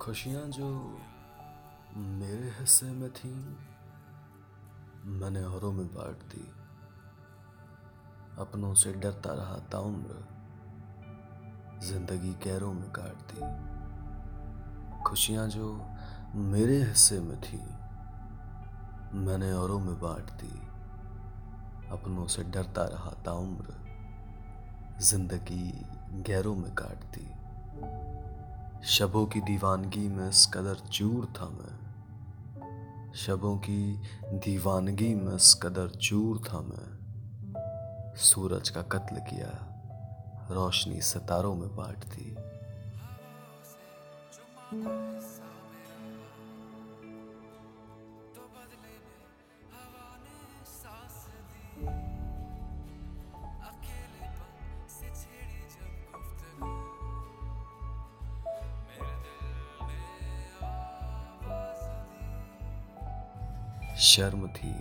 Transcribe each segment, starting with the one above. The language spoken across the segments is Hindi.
खुशियाँ जो मेरे हिस्से में थी, मैंने औरों में बांट दी। अपनों से डरता रहा ताउम्र ज़िंदगी गैरों में काट दी। खुशियाँ जो मेरे हिस्से में थी, मैंने औरों में बांट दी। अपनों से डरता रहा ताउम्र ज़िंदगी गैरों में काट दी। शबों की दीवानगी में इस कदर चूर था मैं। शबों की दीवानगी में इस कदर चूर था मैं। सूरज का कत्ल किया, रोशनी सितारों में बांट दी शर्म थी,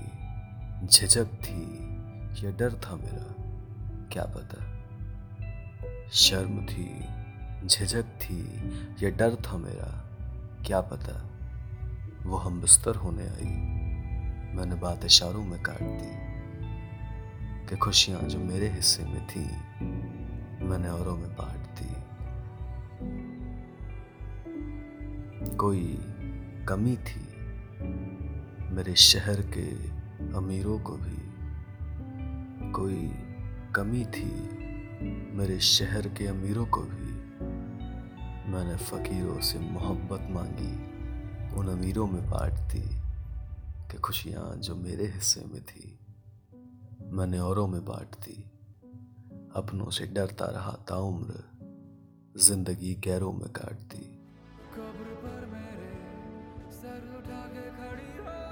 झिझक थी, या डर था मेरा? क्या पता? शर्म थी, झिझक थी, या डर था मेरा? क्या पता? वो हम बिस्तर होने आई। मैंने बात इशारों में काट दी कि खुशियाँ जो मेरे हिस्से में थी, मैंने औरों में बांट दी। कोई कमी थी? मेरे शहर के अमीरों को भी कोई कमी थी। मेरे शहर के अमीरों को भी मैंने फ़कीरों से मोहब्बत मांगी, उन अमीरों में बांट दी कि खुशियाँ जो मेरे हिस्से में थी, मैंने औरों में बांट दी। अपनों से डरता रहा था उम्र ज़िंदगी गैरों में काट दी। कब्र पर मेरे सर उठा के खड़ी हो।